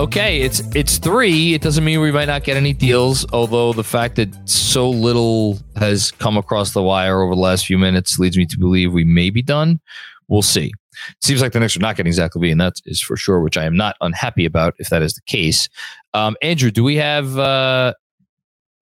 Okay, it's it's three. It doesn't mean we might not get any deals. Although the fact that so little has come across the wire over the last few minutes leads me to believe we may be done. We'll see. Seems like the Knicks are not getting Zach LaVine, and that is for sure, which I am not unhappy about if that is the case. Um, Andrew, do we have uh,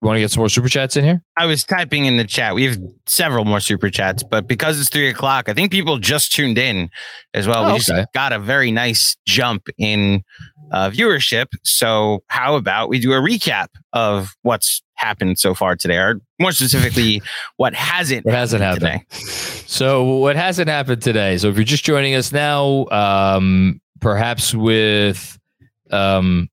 Want to get some more super chats in here? I was typing in the chat. We have several more super chats, but because it's three o'clock, I think people just tuned in as well. Oh, we just got a very nice jump in uh, viewership. So, how about we do a recap of what's happened so far today, or more specifically, what hasn't what hasn't happened today? So, what hasn't happened today? So, if you're just joining us now, um, perhaps with um,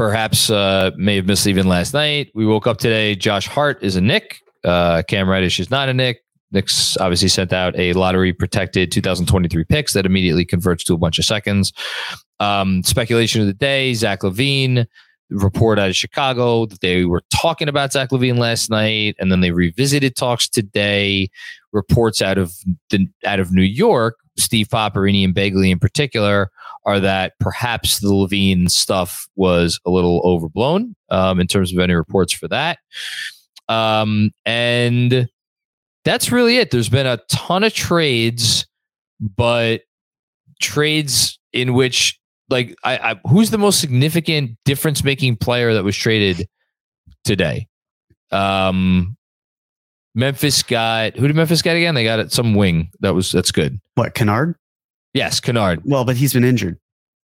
perhaps uh, may have missed even last night. We woke up today. Josh Hart is a Knick. Uh, Cam Reddish is not a Knick. Knicks obviously sent out a lottery protected 2023 picks that immediately converts to a bunch of seconds. Um, speculation of the day: Zach LaVine, report out of Chicago that they were talking about Zach LaVine last night, and then they revisited talks today. Reports out of the out of New York, Steve Popperini and Begley in particular, are that perhaps the LaVine stuff was a little overblown um, in terms of any reports for that. Um, and that's really it. There's been a ton of trades, but trades in which like I, I who's the most significant difference making player that was traded today? Um Memphis got who did Memphis get again? They got it some wing that was that's good. What Kennard? Yes, Kennard. Well, but he's been injured.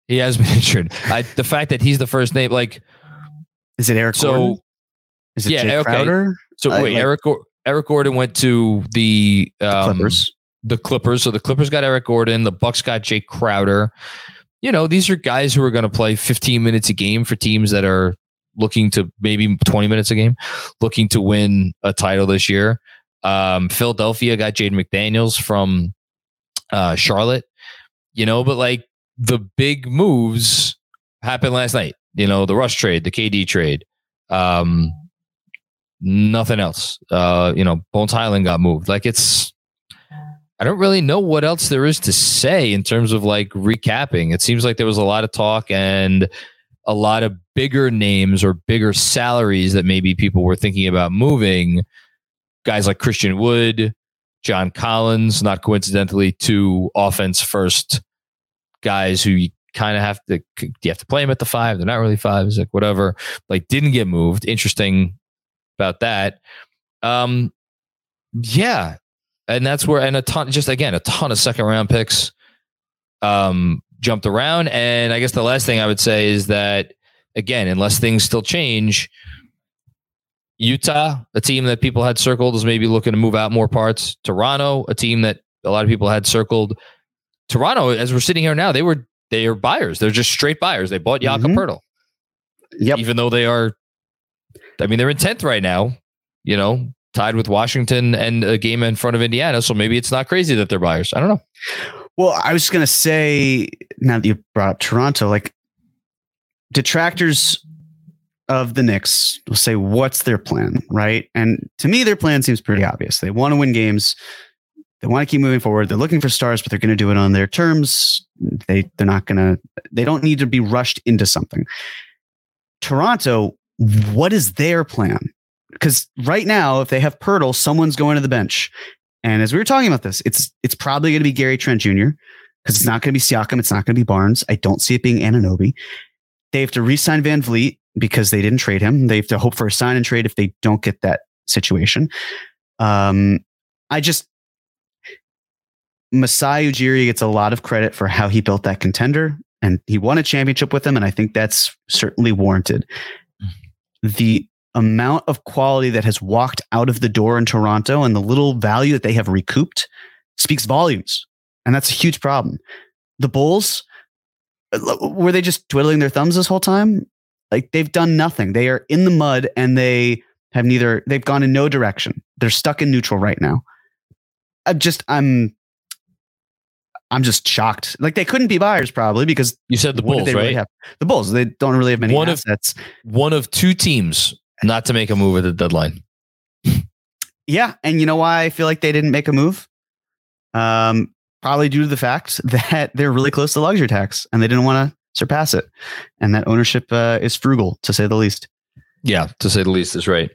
He has been injured. I, the fact that he's the first name, like, is it Eric? So, Gordon? is it yeah, Crowder? Okay. So wait, like, Eric Eric Gordon went to the, um, Clippers. The Clippers. So the Clippers got Eric Gordon. The Bucks got Jay Crowder. You know, these are guys who are going to play 15 minutes a game for teams that are looking to maybe 20 minutes a game, looking to win a title this year. Um, Philadelphia got Jalen McDaniels from uh, Charlotte. You know, but like the big moves happened last night. You know, the rush trade, the KD trade. Um, nothing else. Uh, you know, Bones Hyland got moved. Like it's I don't really know what else there is to say in terms of like recapping. It seems like there was a lot of talk and a lot of bigger names or bigger salaries that maybe people were thinking about moving. Guys like Christian Wood, John Collins, not coincidentally, two offense first guys who you kind of have to you have to play them at the five. They're not really fives, like whatever. Like didn't get moved. Interesting about that. Um, yeah, and that's where and a ton, just again, a ton of second round picks, um, jumped around. And I guess the last thing I would say is that again, unless things still change, Utah, a team that people had circled, is maybe looking to move out more parts. Toronto, a team that a lot of people had circled Toronto, as we're sitting here now, they were they are buyers. They're just straight buyers. They bought Jakob mm-hmm. Poeltl. Yep. Even though they are, I mean, they're in tenth right now. You know, tied with Washington and a game in front of Indiana. So maybe it's not crazy that they're buyers. I don't know. Well, I was going to say now that you brought up Toronto, like detractors of the Knicks will say, what's their plan? Right. And to me, their plan seems pretty obvious. They want to win games. They want to keep moving forward. They're looking for stars, but they're going to do it on their terms. They they're not going to. They don't need to be rushed into something. Toronto, what is their plan? Because right now, if they have Poeltl, someone's going to the bench. And as we were talking about this, it's it's probably going to be Gary Trent Jr. because it's not going to be Siakam. It's not going to be Barnes. I don't see it being Anunoby. They have to re-sign VanVleet because they didn't trade him. They have to hope for a sign and trade if they don't get that situation. Um, I just Masai Ujiri gets a lot of credit for how he built that contender, and he won a championship with them, and I think that's certainly warranted. The amount of quality that has walked out of the door in Toronto and the little value that they have recouped speaks volumes, and that's a huge problem. The Bulls were they just twiddling their thumbs this whole time? Like they've done nothing. They are in the mud and they have neither they've gone in no direction. They're stuck in neutral right now. I'm just I'm I'm just shocked. Like they couldn't be buyers probably because you said the Bulls, right? Really the Bulls. They don't really have many one assets. Of, one of two teams not to make a move at the deadline. yeah, and you know why I feel like they didn't make a move? Um, probably due to the fact that they're really close to luxury tax and they didn't want to surpass it, and that ownership uh, is frugal to say the least. Yeah, to say the least is right.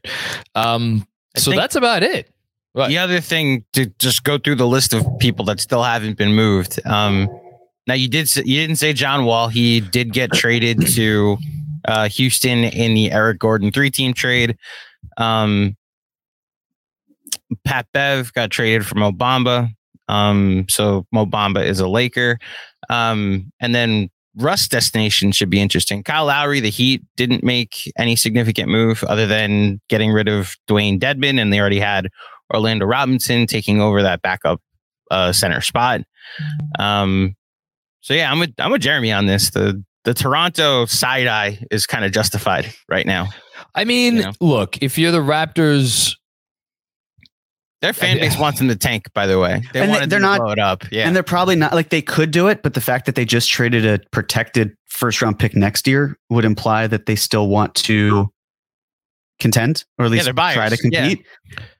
Um, so that's about it. What? The other thing to just go through the list of people that still haven't been moved. Um, now you did you didn't say John Wall. He did get traded to uh, Houston in the Eric Gordon three team trade. Um, Pat Bev got traded from Mo Bamba. Um, so Mo Bamba is a Laker. Um, and then Russ destination should be interesting. Kyle Lowry, the Heat didn't make any significant move other than getting rid of Dewayne Dedmon, and they already had Orlando Robinson taking over that backup uh, center spot. Um, so yeah, I'm with I'm with Jeremy on this. The the Toronto side eye is kind of justified right now. I mean, you know? look, if you're the Raptors, their fan base wants them to tank. By the way, they want they're not blow it up. Yeah, and they're probably not like they could do it, but the fact that they just traded a protected first round pick next year would imply that they still want to contend or at least yeah, try to compete.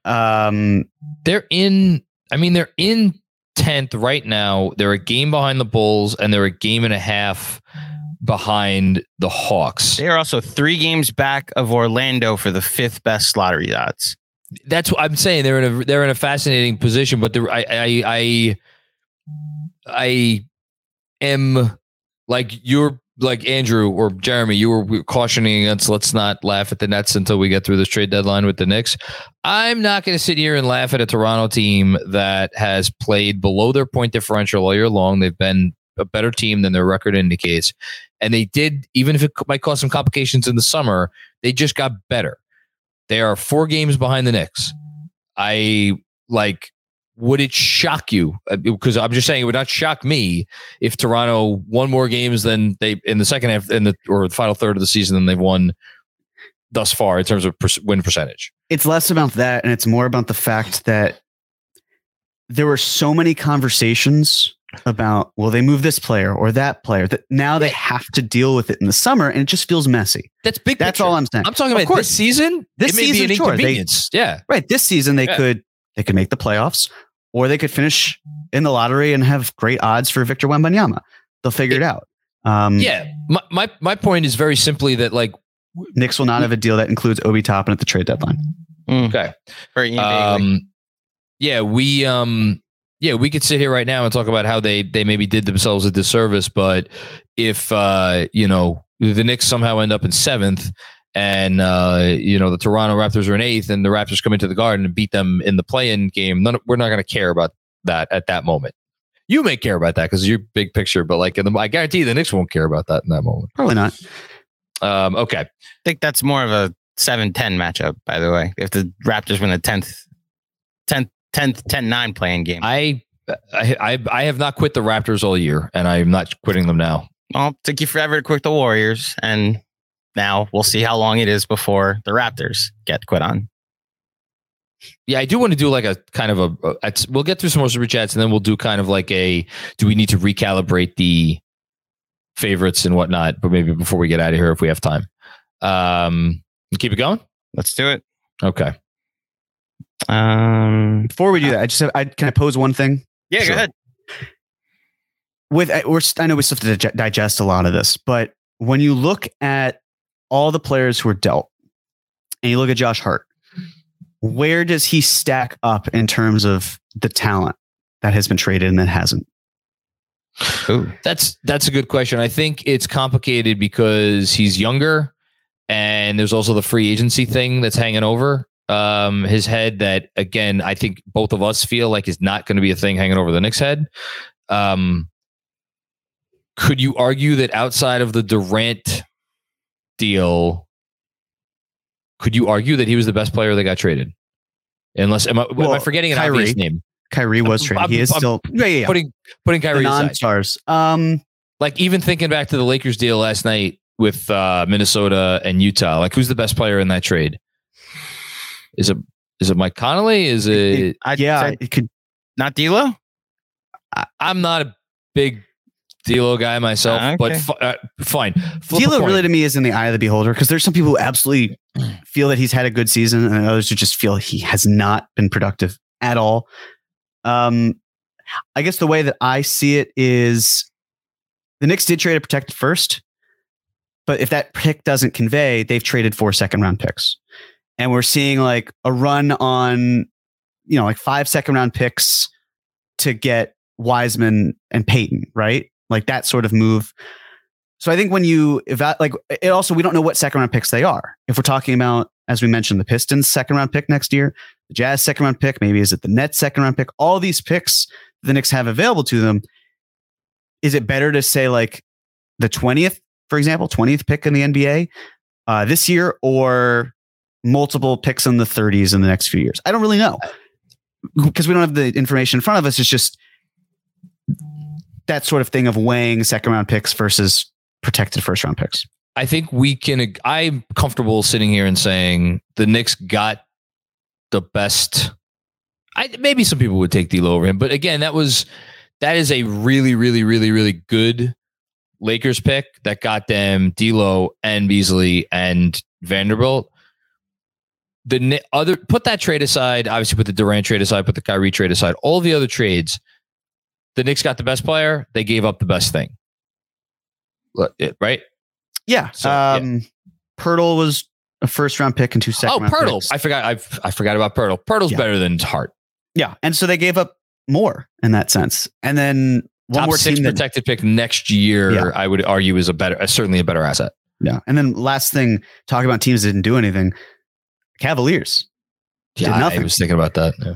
Yeah. Um, they're in. I mean, they're in tenth right now. They're a game behind the Bulls, and they're a game and a half behind the Hawks. They are also three games back of Orlando for the fifth best lottery odds. That's what I'm saying. They're in a they're in a fascinating position, but I I I I am like you're like Andrew or Jeremy, you were cautioning against let's not laugh at the Nets until we get through this trade deadline with the Knicks. I'm not going to sit here and laugh at a Toronto team that has played below their point differential all year long. They've been a better team than their record indicates. And they did, even if it might cause some complications in the summer, they just got better. They are four games behind the Knicks. I like would it shock you? Because uh, I'm just saying it would not shock me if Toronto won more games than they in the second half in the or the final third of the season than they've won thus far in terms of win percentage. It's less about that, and it's more about the fact that there were so many conversations about will they move this player or that player that now they have to deal with it in the summer and it just feels messy. That's big. That's picture. all I'm saying. I'm talking about this season. This season, sure, they, yeah, right. This season they yeah. could they could make the playoffs or they could finish in the lottery and have great odds for Victor Wembanyama. They'll figure it, it out. Um, yeah, my, my my point is very simply that like Knicks will not have a deal that includes Obi Toppin at the trade deadline. Mm. Okay. Very um, yeah, we um yeah, we could sit here right now and talk about how they they maybe did themselves a disservice, but if uh, you know, the Knicks somehow end up in seventh and uh, you know the Toronto Raptors are in eighth, and the Raptors come into the Garden and beat them in the play-in game. None, we're not going to care about that at that moment. You may care about that because you're big picture, but like in the, I guarantee you the Knicks won't care about that in that moment. Probably not. Um, okay, I think that's more of a 7-10 matchup. By the way, if the Raptors win a tenth, 10th, 10th, 10-9 playing game, I, I, I have not quit the Raptors all year, and I'm not quitting them now. Well, it took you forever to quit the Warriors, and now we'll see how long it is before the Raptors get quit on. Yeah, I do want to do like a kind of a. a we'll get through some more super chats and then we'll do kind of like a. Do we need to recalibrate the favorites and whatnot, but maybe before we get out of here, if we have time, um, keep it going. Let's do it. Okay. Um, before we do that, I just have, I can I pose one thing. Yeah, sure. go ahead. With we're I know we still have to digest a lot of this, but when you look at all the players who are dealt, and you look at Josh Hart, where does he stack up in terms of the talent that has been traded and that hasn't? Ooh. That's that's a good question. I think it's complicated because he's younger, and there's also the free agency thing that's hanging over um, his head. That again, I think both of us feel like is not going to be a thing hanging over the Knicks' head. Um, could you argue that outside of the Durant deal, could you argue that he was the best player that got traded? Unless am I, well, am I forgetting an Kyrie, obvious name? Kyrie was traded. I'm, he is I'm, still yeah, yeah, yeah. putting putting Kyrie non-stars. Um, like even thinking back to the Lakers deal last night with uh, Minnesota and Utah. Like who's the best player in that trade? Is it is it Mike Conley? Is it? it yeah, it could not D'Lo. I, am not a big D'Lo guy myself, uh, okay. but f- uh, fine. Flip D'Lo really to me is in the eye of the beholder because there's some people who absolutely feel that he's had a good season, and others who just feel he has not been productive at all. Um, I guess the way that I see it is the Knicks did trade a protected first, but if that pick doesn't convey, they've traded four second round picks, and we're seeing like a run on, you know, like five second round picks to get Wiseman and Payton, right? like that sort of move. So I think when you evaluate, like it also, we don't know what second round picks they are. If we're talking about, as we mentioned, the Pistons second round pick next year, the Jazz second round pick, maybe is it the Nets second round pick? All these picks the Knicks have available to them. Is it better to say like the 20th, for example, 20th pick in the NBA uh, this year or multiple picks in the 30s in the next few years? I don't really know because we don't have the information in front of us. It's just that sort of thing of weighing second round picks versus protected first round picks. I think we can. I'm comfortable sitting here and saying the Knicks got the best. I maybe some people would take D'Lo over him, but again, that was that is a really, really, really, really good Lakers pick that got them D'Lo and Beasley and Vanderbilt. The other put that trade aside. Obviously, put the Durant trade aside. Put the Kyrie trade aside. All the other trades the Knicks got the best player. They gave up the best thing. Right? Yeah. So, um, yeah. Poeltl was a first round pick and two second. Oh, Poeltl! Picks. I forgot. I I forgot about Poeltl. Poeltl's yeah. better than Hart. Yeah, and so they gave up more in that sense. And then one Top more six team protected that, pick next year. Yeah. I would argue is a better, uh, certainly a better asset. Yeah, and then last thing, talking about teams that didn't do anything. Cavaliers. Yeah, I was thinking about that. Yeah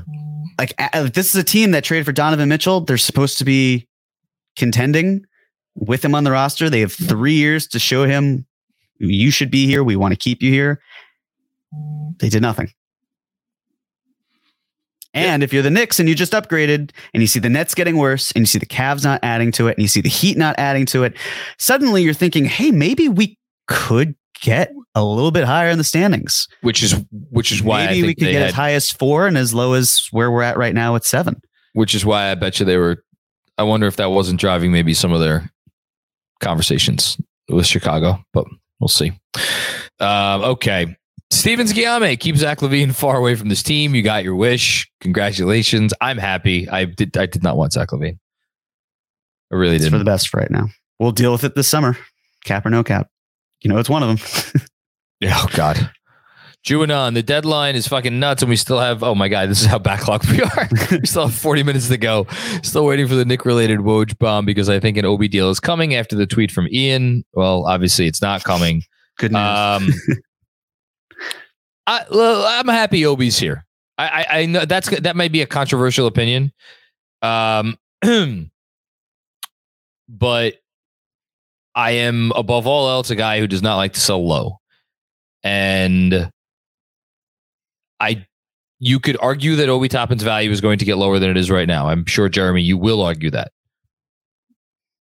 like this is a team that traded for Donovan Mitchell. They're supposed to be contending with him on the roster. They have three years to show him you should be here. We want to keep you here. They did nothing. And if you're the Knicks and you just upgraded and you see the Nets getting worse and you see the Cavs not adding to it and you see the Heat not adding to it, suddenly you're thinking, hey, maybe we could get a little bit higher in the standings. Which is which is why maybe we could get had, as high as four and as low as where we're at right now at seven. Which is why I bet you they were. I wonder if that wasn't driving maybe some of their conversations with Chicago, but we'll see. Um, okay. Stevens Guillaume keep Zach LaVine far away from this team. You got your wish. Congratulations. I'm happy. I did. I did not want Zach LaVine. I really did. It's for the best right now. We'll deal with it this summer. Cap or no cap you know, it's one of them. yeah, oh God. on the deadline is fucking nuts, and we still have. Oh my god, this is how backlogged we are. we still have 40 minutes to go. Still waiting for the Knick related Woj bomb because I think an Obi deal is coming after the tweet from Ian. Well, obviously it's not coming. Good news. Um, I, I'm happy Obi's here. I, I, I know that's that might be a controversial opinion, um, but I am above all else a guy who does not like to sell low. And I you could argue that Obi Toppin's value is going to get lower than it is right now. I'm sure Jeremy, you will argue that.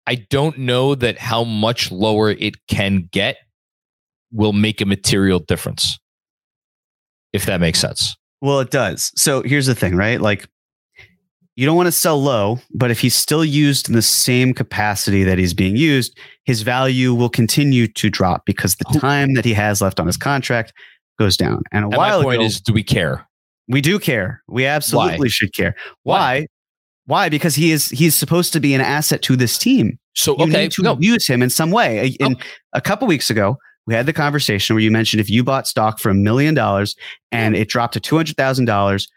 I don't know that how much lower it can get will make a material difference. If that makes sense. Well, it does. So here's the thing, right? Like you don't want to sell low, but if he's still used in the same capacity that he's being used, his value will continue to drop because the time that he has left on his contract goes down. And a And while my point ago, is, do we care? we do care. We absolutely should care. Why? Why? Because he is he's supposed to be an asset to this team. So You okay, need to no, use him in some way. In a couple weeks ago, we had the conversation where you mentioned if you bought stock for a million dollars and it dropped to two hundred thousand dollars,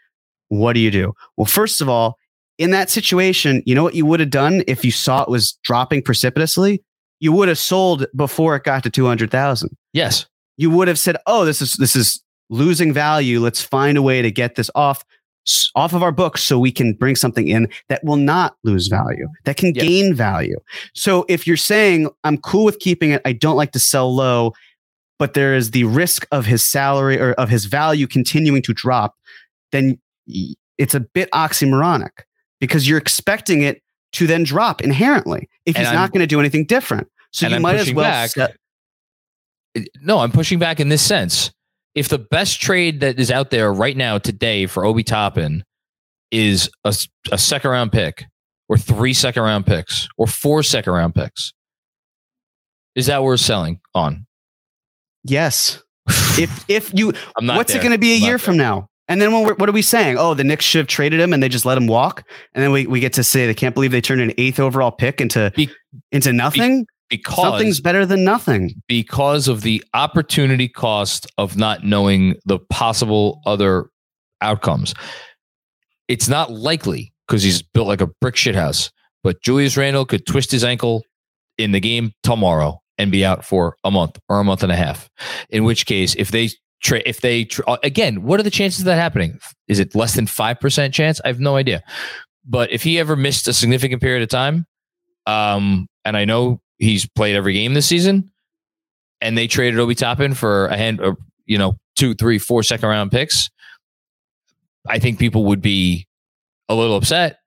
what do you do? Well, first of all, in that situation, you know what you would have done if you saw it was dropping precipitously? You would have sold before it got to two hundred thousand. yes, You would have said, "Oh, this is this is losing value. Let's find a way to get this off." off of our books so we can bring something in that will not lose value that can Yes. gain value so if you're saying i'm cool with keeping it i don't like to sell low but there is the risk of his salary or of his value continuing to drop then it's a bit oxymoronic because you're expecting it to then drop inherently if And he's I'm- not going to do anything different so you I'm might as well back. set- no, I'm pushing back in this sense. If the best trade that is out there right now today for Obi Toppin is a second round pick or three second round picks or four second round picks, is that worth selling on? yes if if you I'm not. What's there. it going to be a I'm year from now? And then when we're, what are we saying? Oh, the Knicks should have traded him and they just let him walk. And then we, we get to say they can't believe they turned an eighth overall pick into Be- into nothing. because Something's better than nothing. because of the opportunity cost of not knowing the possible other outcomes. It's not likely because he's built like a brick shithouse. But Julius Randle could twist his ankle in the game tomorrow and be out for a month or a month and a half. In which case, if they if they tra- uh, again, what are the chances of that happening? Is it less than five percent chance? I have no idea. But if he ever missed a significant period of time, um, and I know he's played every game this season, and they traded Obi Toppin for a hand, or, you know, two, three, four second round picks, I think people would be a little upset.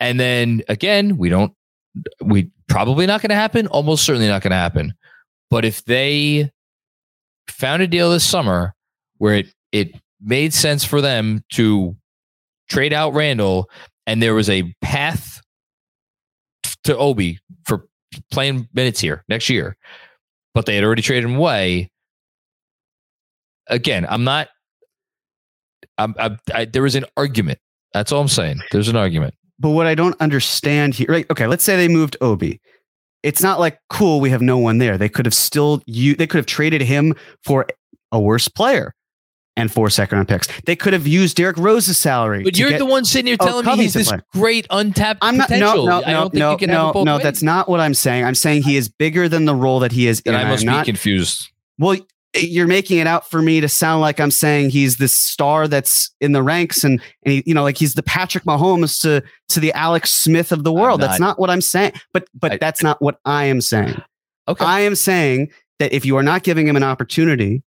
And then again, we don't, we probably not going to happen, almost certainly not going to happen. But if they found a deal this summer where it, it made sense for them to trade out Randle and there was a path to Obi for playing minutes here next year, but they had already traded him away. Again, I'm not. I'm, I'm, there was an argument. That's all I'm saying. There's an argument. But what I don't understand here, right? Okay, let's say they moved Obi. It's not like cool. We have no one there. They could have still you. They could have traded him for a worse player and four second round picks. They could have used Derrick Rose's salary. But you're get- the one sitting here Oh, telling me he's this player. great untapped I'm not. potential. No, no, I no, don't think no, you can no, it no. ways. That's not what I'm saying. I'm saying he is bigger than the role that he is. Then in. I I'm must not, be confused. Well, you're making it out for me to sound like I'm saying he's this star that's in the ranks and and he, you know like he's the Patrick Mahomes to to the Alex Smith of the world. That's not what I'm saying. But but I- that's not what I am saying. Okay. I am saying that if you are not giving him an opportunity,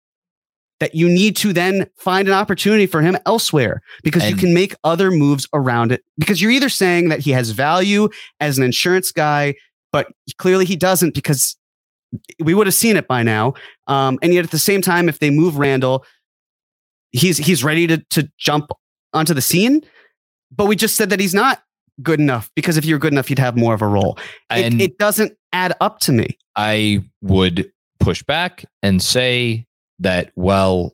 that you need to then find an opportunity for him elsewhere because you can make other moves around it. Because you're either saying that he has value as an insurance guy, but clearly he doesn't because we would have seen it by now. Um, and yet at the same time, if they move Randle, he's he's ready to to jump onto the scene. But we just said that he's not good enough because if you're good enough, you'd have more of a role. It, it doesn't add up to me. I would push back and say that while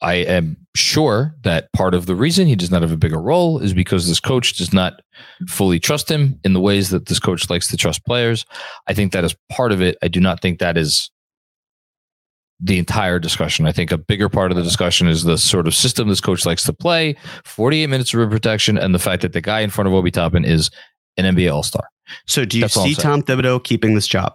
I am sure that part of the reason he does not have a bigger role is because this coach does not fully trust him in the ways that this coach likes to trust players. I think that is part of it. I do not think that is the entire discussion. I think a bigger part of the discussion is the sort of system this coach likes to play 48 minutes of rim protection and the fact that the guy in front of Obi Toppin is an NBA All Star. So do you That's see Tom Thibodeau keeping this job?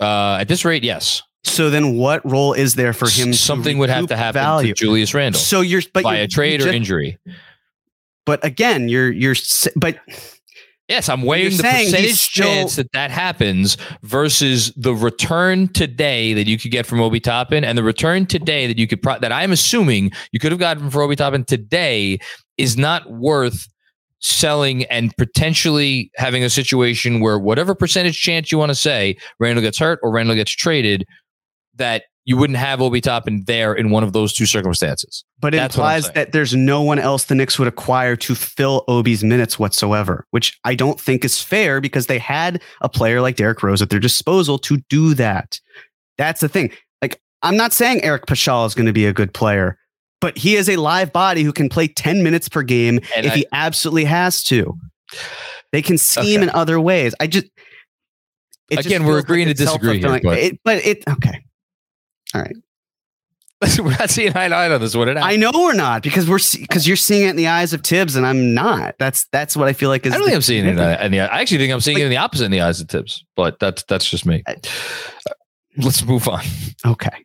Uh, at this rate, yes. So then what role is there for him? to Something would have to happen value. to Julius Randle So you're but by you're- a trade you or just- injury. But again, you're you're but Yes, I'm weighing the percentage still- chance that that happens versus the return today that you could get from Obi Toppin and the return today that you could pro- that I'm assuming you could have gotten from Obi Toppin today is not worth selling and potentially having a situation where whatever percentage chance you want to say Randle gets hurt or Randle gets traded that you wouldn't have Obi Toppin there in one of those two circumstances. But it That's implies that there's no one else the Knicks would acquire to fill Obi's minutes whatsoever, which I don't think is fair because they had a player like Derrick Rose at their disposal to do that. That's the thing. Like, I'm not saying Eric Pashal is going to be a good player, but he is a live body who can play 10 minutes per game and if I, he absolutely has to. They can scheme okay. in other ways. I just, again, we're agreeing like to disagree here, but. It, but it, okay. All right. we're not seeing eye to eye on this one. I know we're not because we're because you're seeing it in the eyes of Thibs and I'm not. That's that's what I feel like is. I don't think I'm seeing it in the, in the. I actually think I'm seeing like, it in the opposite in the eyes of Thibs, but that's that's just me. Let's move on. Okay.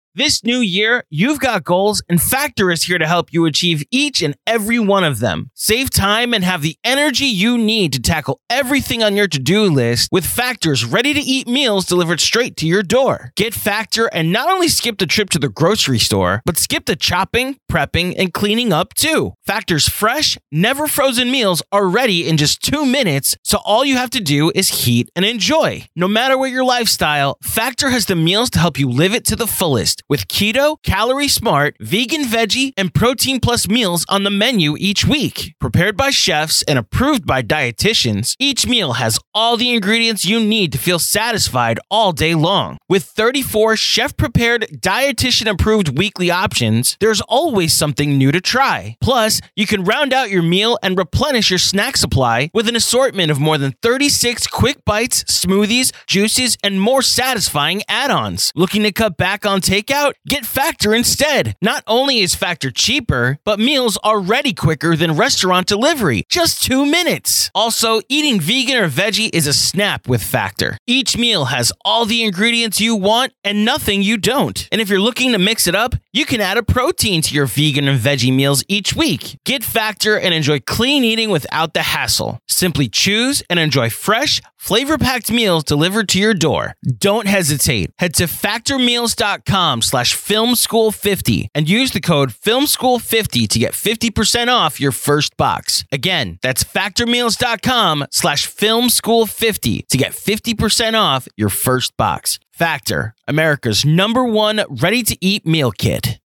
This new year, you've got goals, and Factor is here to help you achieve each and every one of them. Save time and have the energy you need to tackle everything on your to do list with Factor's ready to eat meals delivered straight to your door. Get Factor and not only skip the trip to the grocery store, but skip the chopping, prepping, and cleaning up too. Factor's fresh, never frozen meals are ready in just two minutes, so all you have to do is heat and enjoy. No matter what your lifestyle, Factor has the meals to help you live it to the fullest with keto, calorie smart, vegan veggie, and protein plus meals on the menu each week. Prepared by chefs and approved by dietitians, each meal has all the ingredients you need to feel satisfied all day long. With 34 chef prepared, dietitian approved weekly options, there's always something new to try. Plus, you can round out your meal and replenish your snack supply with an assortment of more than 36 quick bites, smoothies, juices, and more satisfying add ons. Looking to cut back on takeout? Takeout? Get Factor instead. Not only is Factor cheaper, but meals are ready quicker than restaurant delivery. Just two minutes. Also, eating vegan or veggie is a snap with Factor. Each meal has all the ingredients you want and nothing you don't. And if you're looking to mix it up, you can add a protein to your vegan and veggie meals each week. Get Factor and enjoy clean eating without the hassle. Simply choose and enjoy fresh, flavor packed meals delivered to your door. Don't hesitate. Head to factormeals.com slash filmschool50 and use the code filmschool50 to get 50% off your first box. Again, that's factormeals.com slash filmschool50 to get 50% off your first box. Factor, America's number one ready to eat meal kit.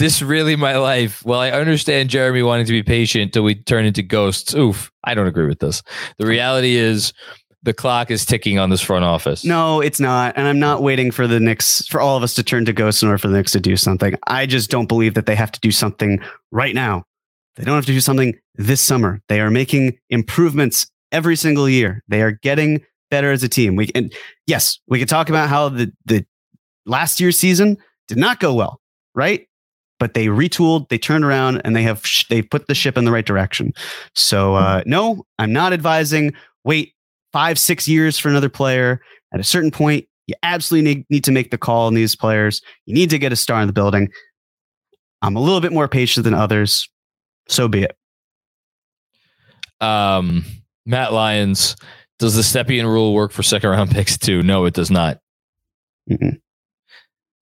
This really my life. Well, I understand Jeremy wanting to be patient till we turn into ghosts. Oof, I don't agree with this. The reality is the clock is ticking on this front office. No, it's not. And I'm not waiting for the Knicks, for all of us to turn to ghosts in order for the Knicks to do something. I just don't believe that they have to do something right now. They don't have to do something this summer. They are making improvements every single year. They are getting better as a team. We and yes, we could talk about how the the last year's season did not go well, right? But they retooled, they turned around, and they have sh- they put the ship in the right direction. So uh, no, I'm not advising wait five six years for another player. At a certain point, you absolutely need, need to make the call on these players. You need to get a star in the building. I'm a little bit more patient than others. So be it. Um, Matt Lyons, does the Stepien rule work for second round picks too? No, it does not. mm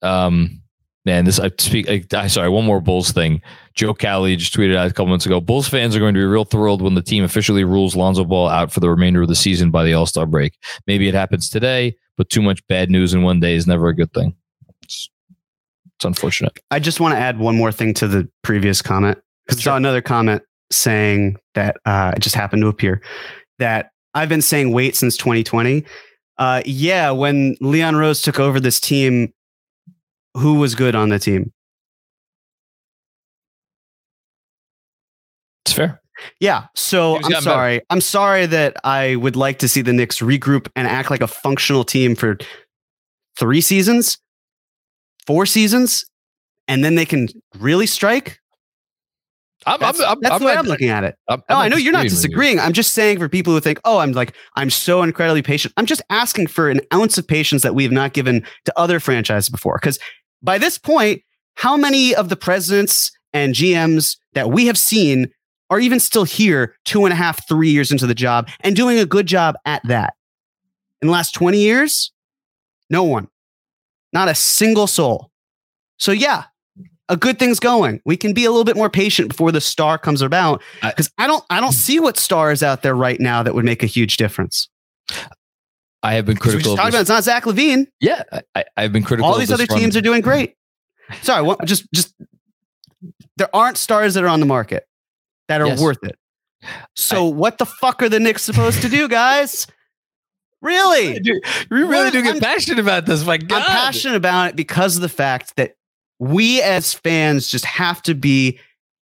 Um, man, this I speak. I, I, sorry, one more Bulls thing. Joe Cowley just tweeted out a couple months ago. Bulls fans are going to be real thrilled when the team officially rules Lonzo Ball out for the remainder of the season by the All Star break. Maybe it happens today, but too much bad news in one day is never a good thing. It's, it's unfortunate. I just want to add one more thing to the previous comment because sure. I saw another comment saying that uh, it just happened to appear that I've been saying wait since 2020. Uh, yeah, when Leon Rose took over this team, who was good on the team? It's fair. Yeah. So I'm sorry. Better. I'm sorry that I would like to see the Knicks regroup and act like a functional team for three seasons, four seasons, and then they can really strike. I'm, that's, I'm, that's I'm, the way I'm looking at it. No, oh, I know you're not disagreeing. I'm just saying for people who think, oh, I'm like, I'm so incredibly patient. I'm just asking for an ounce of patience that we have not given to other franchises before. Because by this point, how many of the presidents and GMs that we have seen are even still here two and a half, three years into the job and doing a good job at that? In the last 20 years, no one, not a single soul. So, yeah, a good thing's going. We can be a little bit more patient before the star comes about because I, don't, I don't see what star is out there right now that would make a huge difference. I have been critical. Talked about it's not Zach LaVine. Yeah, I, have been critical. All these other teams are doing great. Sorry, what, just just there aren't stars that are on the market that are yes. worth it. So I, what the fuck are the Knicks supposed to do, guys? Really? we really do get I'm, passionate about this. My God. I'm passionate about it because of the fact that we as fans just have to be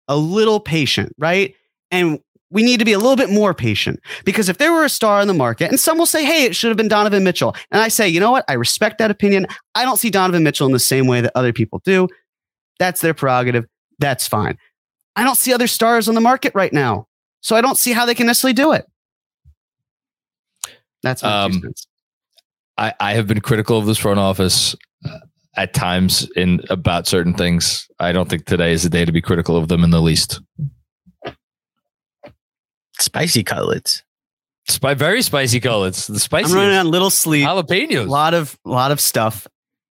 a little patient, right? And we need to be a little bit more patient because if there were a star in the market, and some will say, hey, it should have been Donovan Mitchell. And I say, you know what? I respect that opinion. I don't see Donovan Mitchell in the same way that other people do. That's their prerogative. That's fine. I don't see other stars on the market right now. So I don't see how they can necessarily do it. That's my um, I, I have been critical of this front office uh, at times in about certain things. I don't think today is the day to be critical of them in the least. Spicy cutlets. Spi- very spicy cutlets. The spicy. I'm running on little sleep. Jalapenos. A lot of a lot of stuff,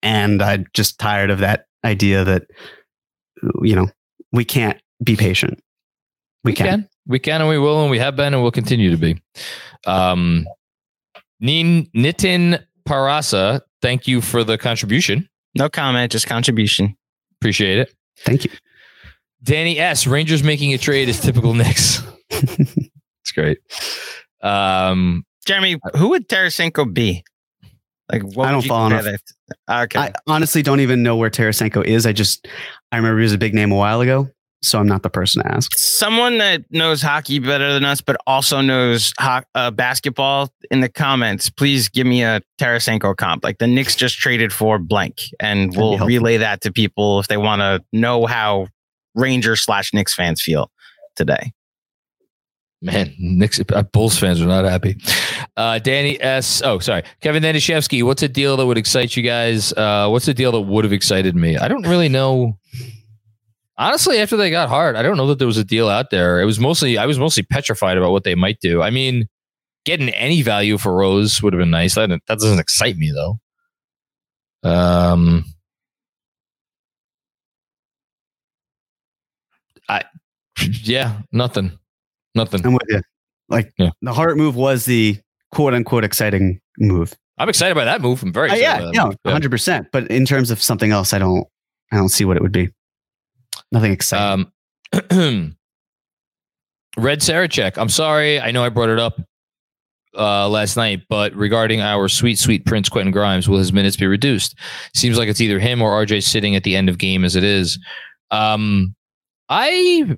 and I'm just tired of that idea that you know we can't be patient. We, we can. can. We can, and we will, and we have been, and we'll continue to be. Um, Nin, Nitin Parasa, thank you for the contribution. No comment, just contribution. Appreciate it. Thank you. Danny S. Rangers making a trade is typical Knicks. it's great. Um, Jeremy, who would Tarasenko be? Like, I don't follow enough. Okay. I honestly don't even know where Tarasenko is. I just, I remember he was a big name a while ago. So I'm not the person to ask. Someone that knows hockey better than us, but also knows ho- uh, basketball in the comments, please give me a Tarasenko comp. Like the Knicks just traded for blank, and we'll relay that to people if they want to know how Ranger slash Knicks fans feel today. Man, Knicks uh, Bulls fans are not happy. Uh, Danny S. Oh, sorry, Kevin Danishevsky. What's a deal that would excite you guys? Uh, what's a deal that would have excited me? I don't really know. Honestly, after they got Hart, I don't know that there was a deal out there. It was mostly I was mostly petrified about what they might do. I mean, getting any value for Rose would have been nice. That, that doesn't excite me though. Um, I yeah, nothing. Nothing. I'm with you. Like yeah. the Hart move was the quote unquote exciting move. I'm excited by that move. I'm very uh, yeah, yeah, hundred percent. But in terms of something else, I don't, I don't see what it would be. Nothing exciting. Um, Red Sarachek. I'm sorry. I know I brought it up uh, last night, but regarding our sweet, sweet Prince Quentin Grimes, will his minutes be reduced? Seems like it's either him or RJ sitting at the end of game as it is. Um, I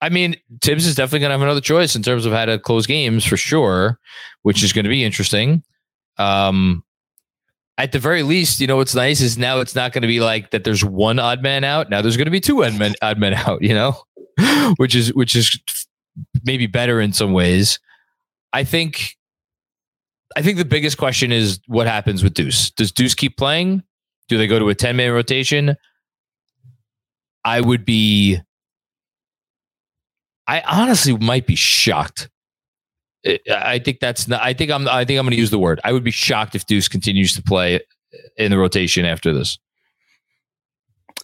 I mean, Thibs is definitely going to have another choice in terms of how to close games for sure, which is going to be interesting. Um, at the very least, you know what's nice is now it's not going to be like that. There's one odd man out. Now there's going to be two odd men, odd men out. You know, which is which is maybe better in some ways. I think. I think the biggest question is what happens with Deuce. Does Deuce keep playing? Do they go to a ten man rotation? I would be I honestly might be shocked. I think that's not. I think I'm. I think I'm going to use the word. I would be shocked if Deuce continues to play in the rotation after this.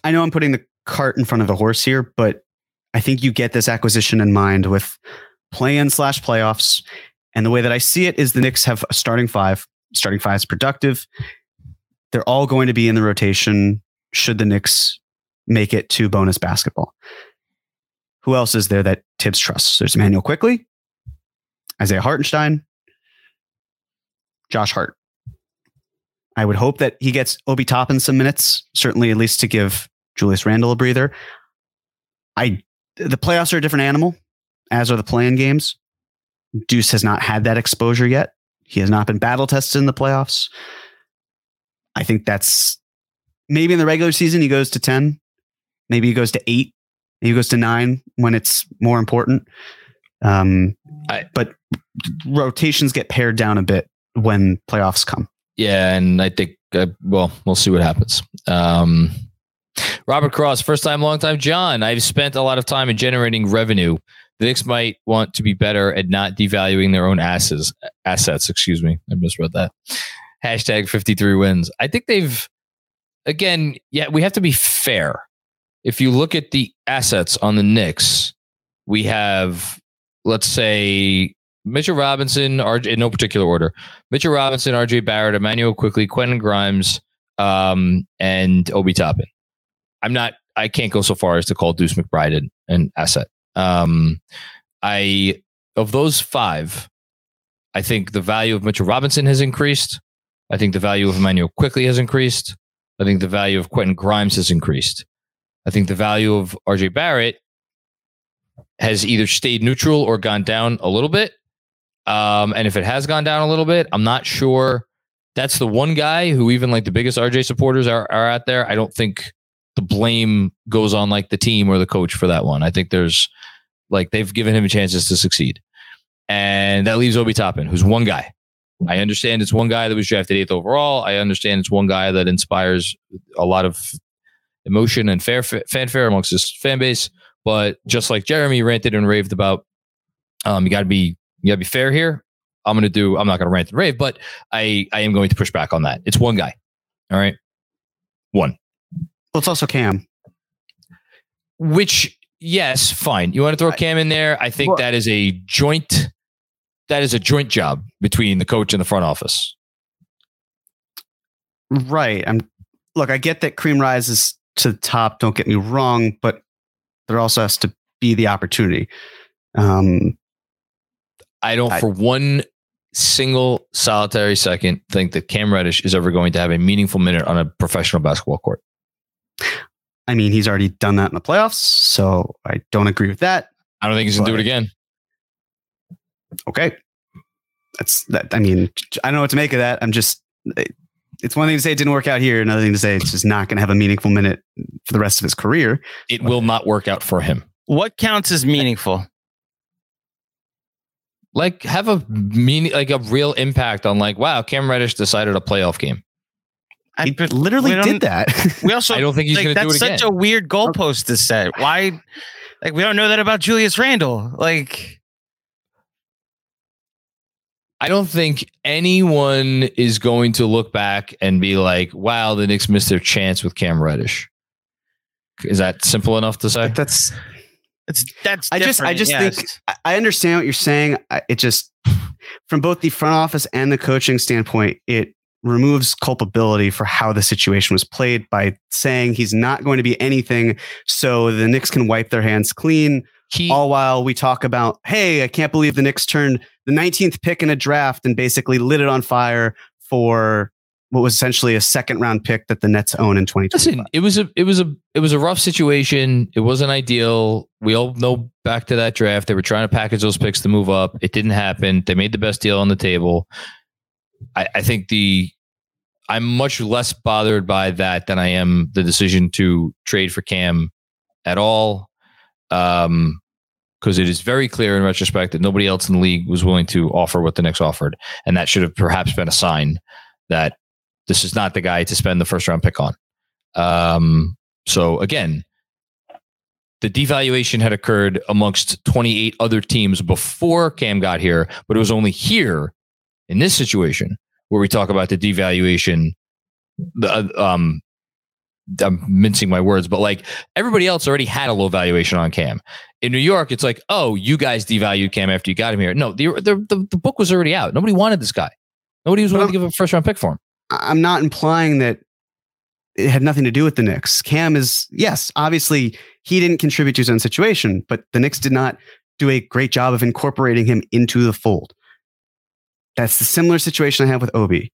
I know I'm putting the cart in front of the horse here, but I think you get this acquisition in mind with play-in slash playoffs. And the way that I see it is the Knicks have a starting five. Starting five is productive. They're all going to be in the rotation should the Knicks make it to bonus basketball. Who else is there that Thibs trusts? There's Immanuel Quickley, Isaiah Hartenstein, Josh Hart. I would hope that he gets Obi Toppin some minutes, certainly at least to give Julius Randle a breather. I the playoffs are a different animal, as are the play-in games. Deuce has not had that exposure yet. He has not been battle tested in the playoffs. I think that's maybe in the regular season he goes to 10. Maybe he goes to eight Maybe he goes to nine when it's more important. Um, I, but rotations get pared down a bit when playoffs come. Yeah, and I think uh, well, we'll see what happens. Um, Robert Cross, first time, long time. John, I've spent a lot of time in generating revenue. The Knicks might want to be better at not devaluing their own assets. Assets, excuse me, I misread that. Hashtag fifty three wins. I think they've again. Yeah, we have to be fair if you look at the assets on the Knicks, we have, let's say, Mitchell Robinson, RJ, in no particular order, Mitchell Robinson, RJ Barrett, Immanuel Quickley, Quentin Grimes, um, and Obi Toppin. I'm not, I can't go so far as to call Deuce McBride an, an asset. Um, I, of those five, I think the value of Mitchell Robinson has increased. I think the value of Immanuel Quickley has increased. I think the value of Quentin Grimes has increased. I think the value of RJ Barrett has either stayed neutral or gone down a little bit. Um, and if it has gone down a little bit, I'm not sure. That's the one guy who even like the biggest RJ supporters are, are out there. I don't think the blame goes on like the team or the coach for that one. I think there's like they've given him chances to succeed. And that leaves Obi Toppin, who's one guy. I understand it's one guy that was drafted eighth overall. I understand it's one guy that inspires a lot of emotion and fair fanfare amongst his fan base. But just like Jeremy ranted and raved about, um, you got to be you got to be fair here. I'm going to do. I'm not going to rant and rave, but I I am going to push back on that. It's one guy. All right, one. Well, it's also Cam. Which yes, fine. You want to throw Cam in there? I think well, that is a joint. That is a joint job between the coach and the front office. Right. I'm. Look, I get that Cream rises to the top. Don't get me wrong, but there also has to be the opportunity. Um, I don't, I, for one single solitary second, think that Cam Reddish is ever going to have a meaningful minute on a professional basketball court. I mean, he's already done that in the playoffs, so I don't agree with that. I don't think he's gonna do it again. Okay, that's that. I mean, I don't know what to make of that. I'm just. It's one thing to say it didn't work out here. Another thing to say it's just not going to have a meaningful minute for the rest of his career. It will not work out for him. What counts as meaningful? Like have a meaning, like a real impact on like, wow, Cam Reddish decided a playoff game. He literally did that. We also, I don't think he's like, going to do it that's such a weird goalpost to set. Why? Like we don't know that about Julius Randle. Like I don't think anyone is going to look back and be like, wow, the Knicks missed their chance with Cam Reddish. Is that simple enough to say? That's. it's that's. I just, I just yes. think I- I understand what you're saying. It just, from both the front office and the coaching standpoint, it removes culpability for how the situation was played by saying he's not going to be anything, so the Knicks can wipe their hands clean. He, all while we talk about, hey, I can't believe the Knicks turned the 19th pick in a draft and basically lit it on fire for what was essentially a second round pick that the Nets own in 2020. listen, it was a it was a it was a rough situation. It wasn't ideal. We all know back to that draft. They were trying to package those picks to move up. It didn't happen. They made the best deal on the table. I, I think the I'm much less bothered by that than I am the decision to trade for Cam at all. Um because it is very clear in retrospect that nobody else in the league was willing to offer what the Knicks offered. And that should have perhaps been a sign that this is not the guy to spend the first round pick on. Um, so again, the devaluation had occurred amongst 28 other teams before Cam got here, but it was only here in this situation where we talk about the devaluation. The uh, um, I'm mincing my words, but like everybody else already had a low valuation on Cam. In New York, it's like, oh, you guys devalued Cam after you got him here. No, the the, the, the book was already out. Nobody wanted this guy. Nobody was willing to give a first round pick for him. I'm not implying that it had nothing to do with the Knicks. Cam is, yes, obviously he didn't contribute to his own situation, but the Knicks did not do a great job of incorporating him into the fold. That's the similar situation I have with Obi.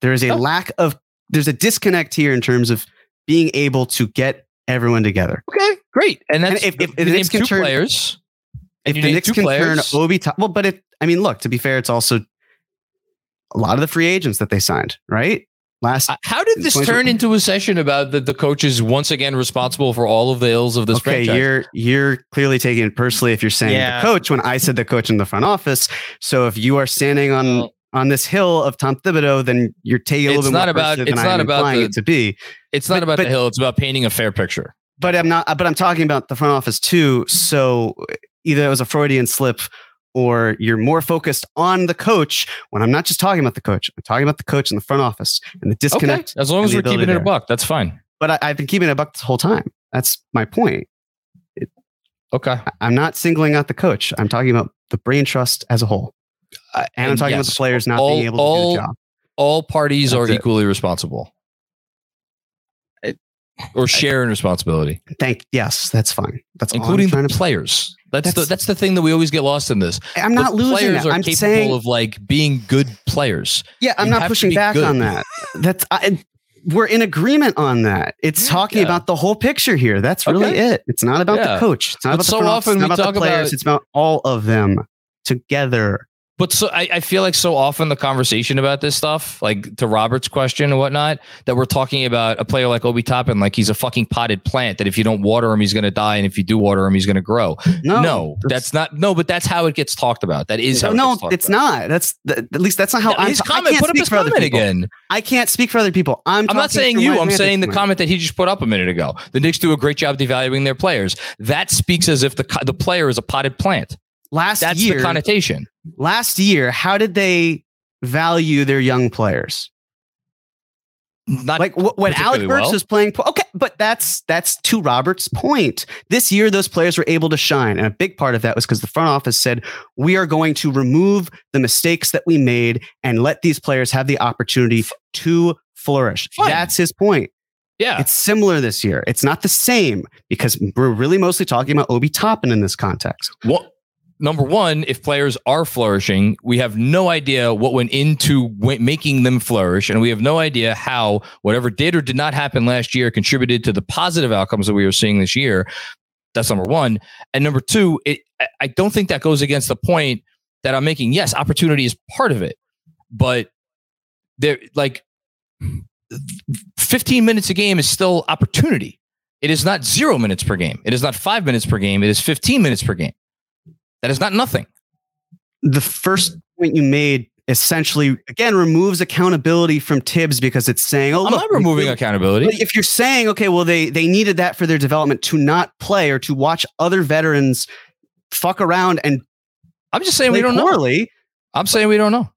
There is a Oh. lack of, there's a disconnect here in terms of being able to get everyone together. Okay, great. And that's And if- if you the named Knicks can two turn- players. If you the Knicks can players- turn Obi, top, well, but it, I mean, look, to be fair, it's also a lot of the free agents that they signed, right? Last Uh, How did this turn into a session about that the coach is once again responsible for all of the ills of this okay, franchise? you're you're clearly taking it personally if you're saying Yeah. the coach when I said the coach in the front office. So if you are standing on Well- on this hill of Tom Thibodeau, then you're taking a It's bit not more about- it's than not I'm about the- it to be. it's not but- about but- the hill. It's about painting a fair picture. But I'm not. But I'm talking about the front office too. So either it was a Freudian slip. Or you're more focused on the coach when I'm not just talking about the coach. I'm talking about the coach in the front office and the Okay, disconnect. as long as we're keeping it a buck, that's fine. But I, I've been keeping it a buck this whole time. That's my point. Okay, I- I'm not singling out the coach. I'm talking about the brain trust as a whole. Uh, And I'm talking about the players not all- being able to all- do the job. all parties That's are it. equally responsible, or share in responsibility, Thank yes, that's fine. That's including the players. That's, the That's- that's the thing that we always get lost in this. I'm not the losing players that. are I'm capable saying of like being good players. yeah. I'm you not pushing back good. on that. That's I, we're in agreement on that. It's talking Yeah. about the whole picture here. That's really Okay. it. It's not about Yeah. the coach. It's not But about so the often It's not we about talk the players. about- It's about all of them together. But so I, I feel like so often the conversation about this stuff, like to Robert's question and whatnot, that we're talking about a player like Obi Toppin, like he's a fucking potted plant that if you don't water him, he's going to die, and if you do water him, he's going to grow. No, No, that's, not. No, but that's how it gets talked about. That is how. it no, gets it's about. not. That's th- at least that's not how No, I'm. his ta- I can't Put up speak his for other comment people. again. I can't speak for other people. I'm. I'm not saying you. I'm saying the point. comment that he just put up a minute ago. The Knicks do a great job devaluing their players. That speaks as if the the player is a potted plant. Last That's year, the connotation. last year, how did they value their young players? Not Like wh- when Alec Burks well. was playing, okay, but that's that's to Robert's point. This year, those players were able to shine, and a big part of that was because the front office said we are going to remove the mistakes that we made and let these players have the opportunity to flourish. Fine. That's his point. yeah. It's similar this year. It's not the same because we're really mostly talking about Obi Toppin in this context. What? Number one, if players are flourishing, we have no idea what went into making them flourish. And we have no idea how whatever did or did not happen last year contributed to the positive outcomes that we are seeing this year. That's number one. And number two, it, I don't think that goes against the point that I'm making. Yes, opportunity is part of it, but there, like 15 minutes a game is still opportunity. It is not zero minutes per game. It is not five minutes per game. It is 15 minutes per game. That is not nothing. The first point you made essentially again removes accountability from Thibs because it's saying, "Oh, I'm look, not removing they, accountability." If you're saying, "Okay, well they they needed that for their development to not play or to watch other veterans fuck around and," I'm just saying we don't poorly, know. I'm saying we don't know.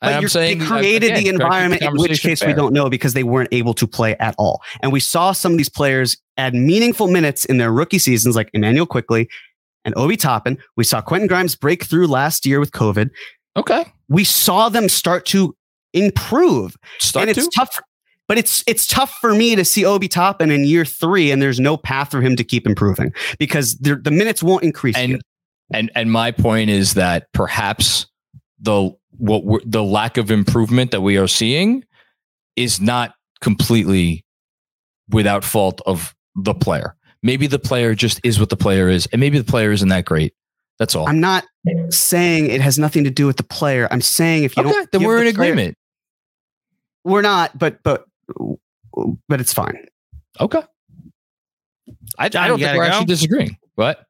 But I'm saying they uh, created again, the environment in which case fair. we don't know because they weren't able to play at all. And we saw some of these players add meaningful minutes in their rookie seasons, like Immanuel Quickley and Obi Toppin. We saw Quentin Grimes break through last year with COVID. Okay. We saw them start to improve. Start and it's to? tough. For, but it's it's tough for me to see Obi Toppin in year three, and there's no path for him to keep improving because the minutes won't increase. And yet. and and my point is that perhaps the what the lack of improvement that we are seeing is not completely without fault of the player. Maybe the player just is what the player is, and maybe the player isn't that great. That's all. I'm not saying it has nothing to do with the player. I'm saying if you okay, don't, then we're in player, agreement. We're not, but but but it's fine. Okay. I, John, I don't think we're go? actually disagreeing. What?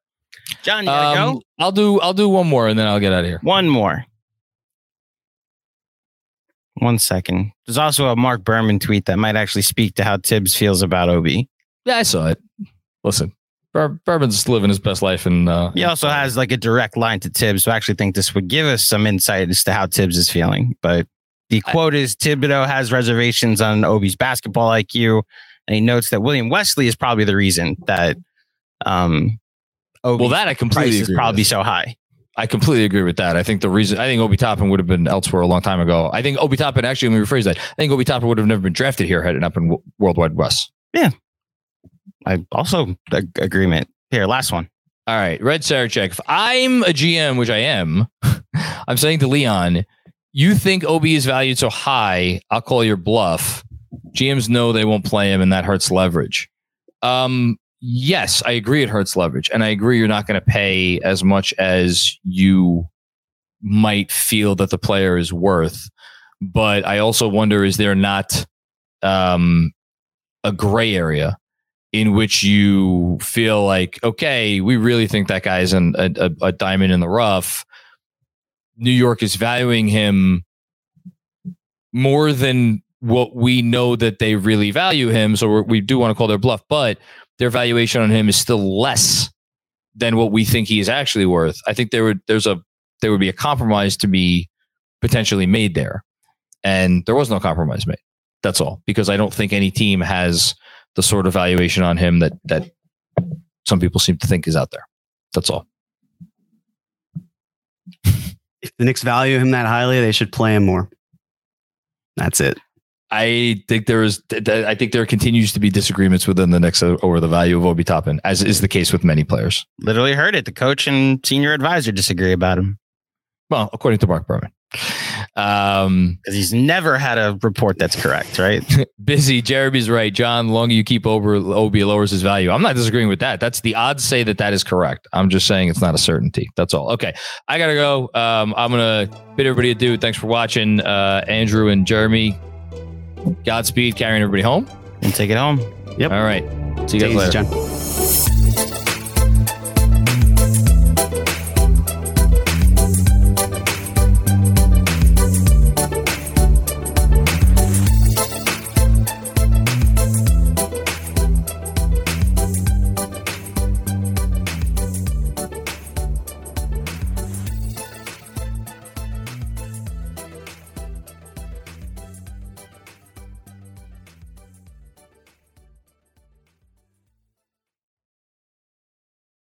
John, you gotta um, go. I'll do I'll do one more and then I'll get out of here. One more. One second. There's also a Mark Berman tweet that might actually speak to how Thibs feels about Obi. Yeah, I saw it. Listen, Bur- Berman's living his best life, and uh, he also has like a direct line to Thibs. So I actually think this would give us some insight as to how Thibs is feeling. But the quote I, is Thibodeau has reservations on Obi's basketball IQ, and he notes that William Wesley is probably the reason that um, Obi's well, that I completely is probably so high. I completely agree with that. I think the reason I think Obi Toppin would have been elsewhere a long time ago. I think Obi Toppin actually let me rephrase that. I think Obi Toppin would have never been drafted here heading up in Worldwide Wes. Yeah. I also agreement. Here, last one. All right. Red Sarachek. If I'm a GM, which I am, I'm saying to Leon, you think Obi is valued so high, I'll call your bluff. GMs know they won't play him and that hurts leverage. Um, yes, I agree it hurts leverage. And I agree you're not going to pay as much as you might feel that the player is worth. But I also wonder is there not um, a gray area in which you feel like, okay, we really think that guy's an, a, a diamond in the rough. New York is valuing him more than what we know that they really value him. So we do want to call their bluff, but their valuation on him is still less than what we think he is actually worth. I think there would there's a there would be a compromise to be potentially made there, and there was no compromise made. That's all because I don't think any team has the sort of valuation on him that that some people seem to think is out there. That's all. If the Knicks value him that highly, they should play him more. That's it. I think there is. I think there continues to be disagreements within the Knicks over the value of Obi Toppin, as is the case with many players. Literally heard it. The coach and senior advisor disagree about him. Well, according to Mark Berman, um, because he's never had a report that's correct, right? busy. Jeremy's right. John, the longer you keep over Obi lowers his value. I'm not disagreeing with that. That's the odds say that that is correct. I'm just saying it's not a certainty. That's all. Okay, I gotta go. Um, I'm gonna bid everybody adieu. Thanks for watching, uh, Andrew and Jeremy. Godspeed, carrying everybody home. And take it home. Yep. All right. See you guys later. John.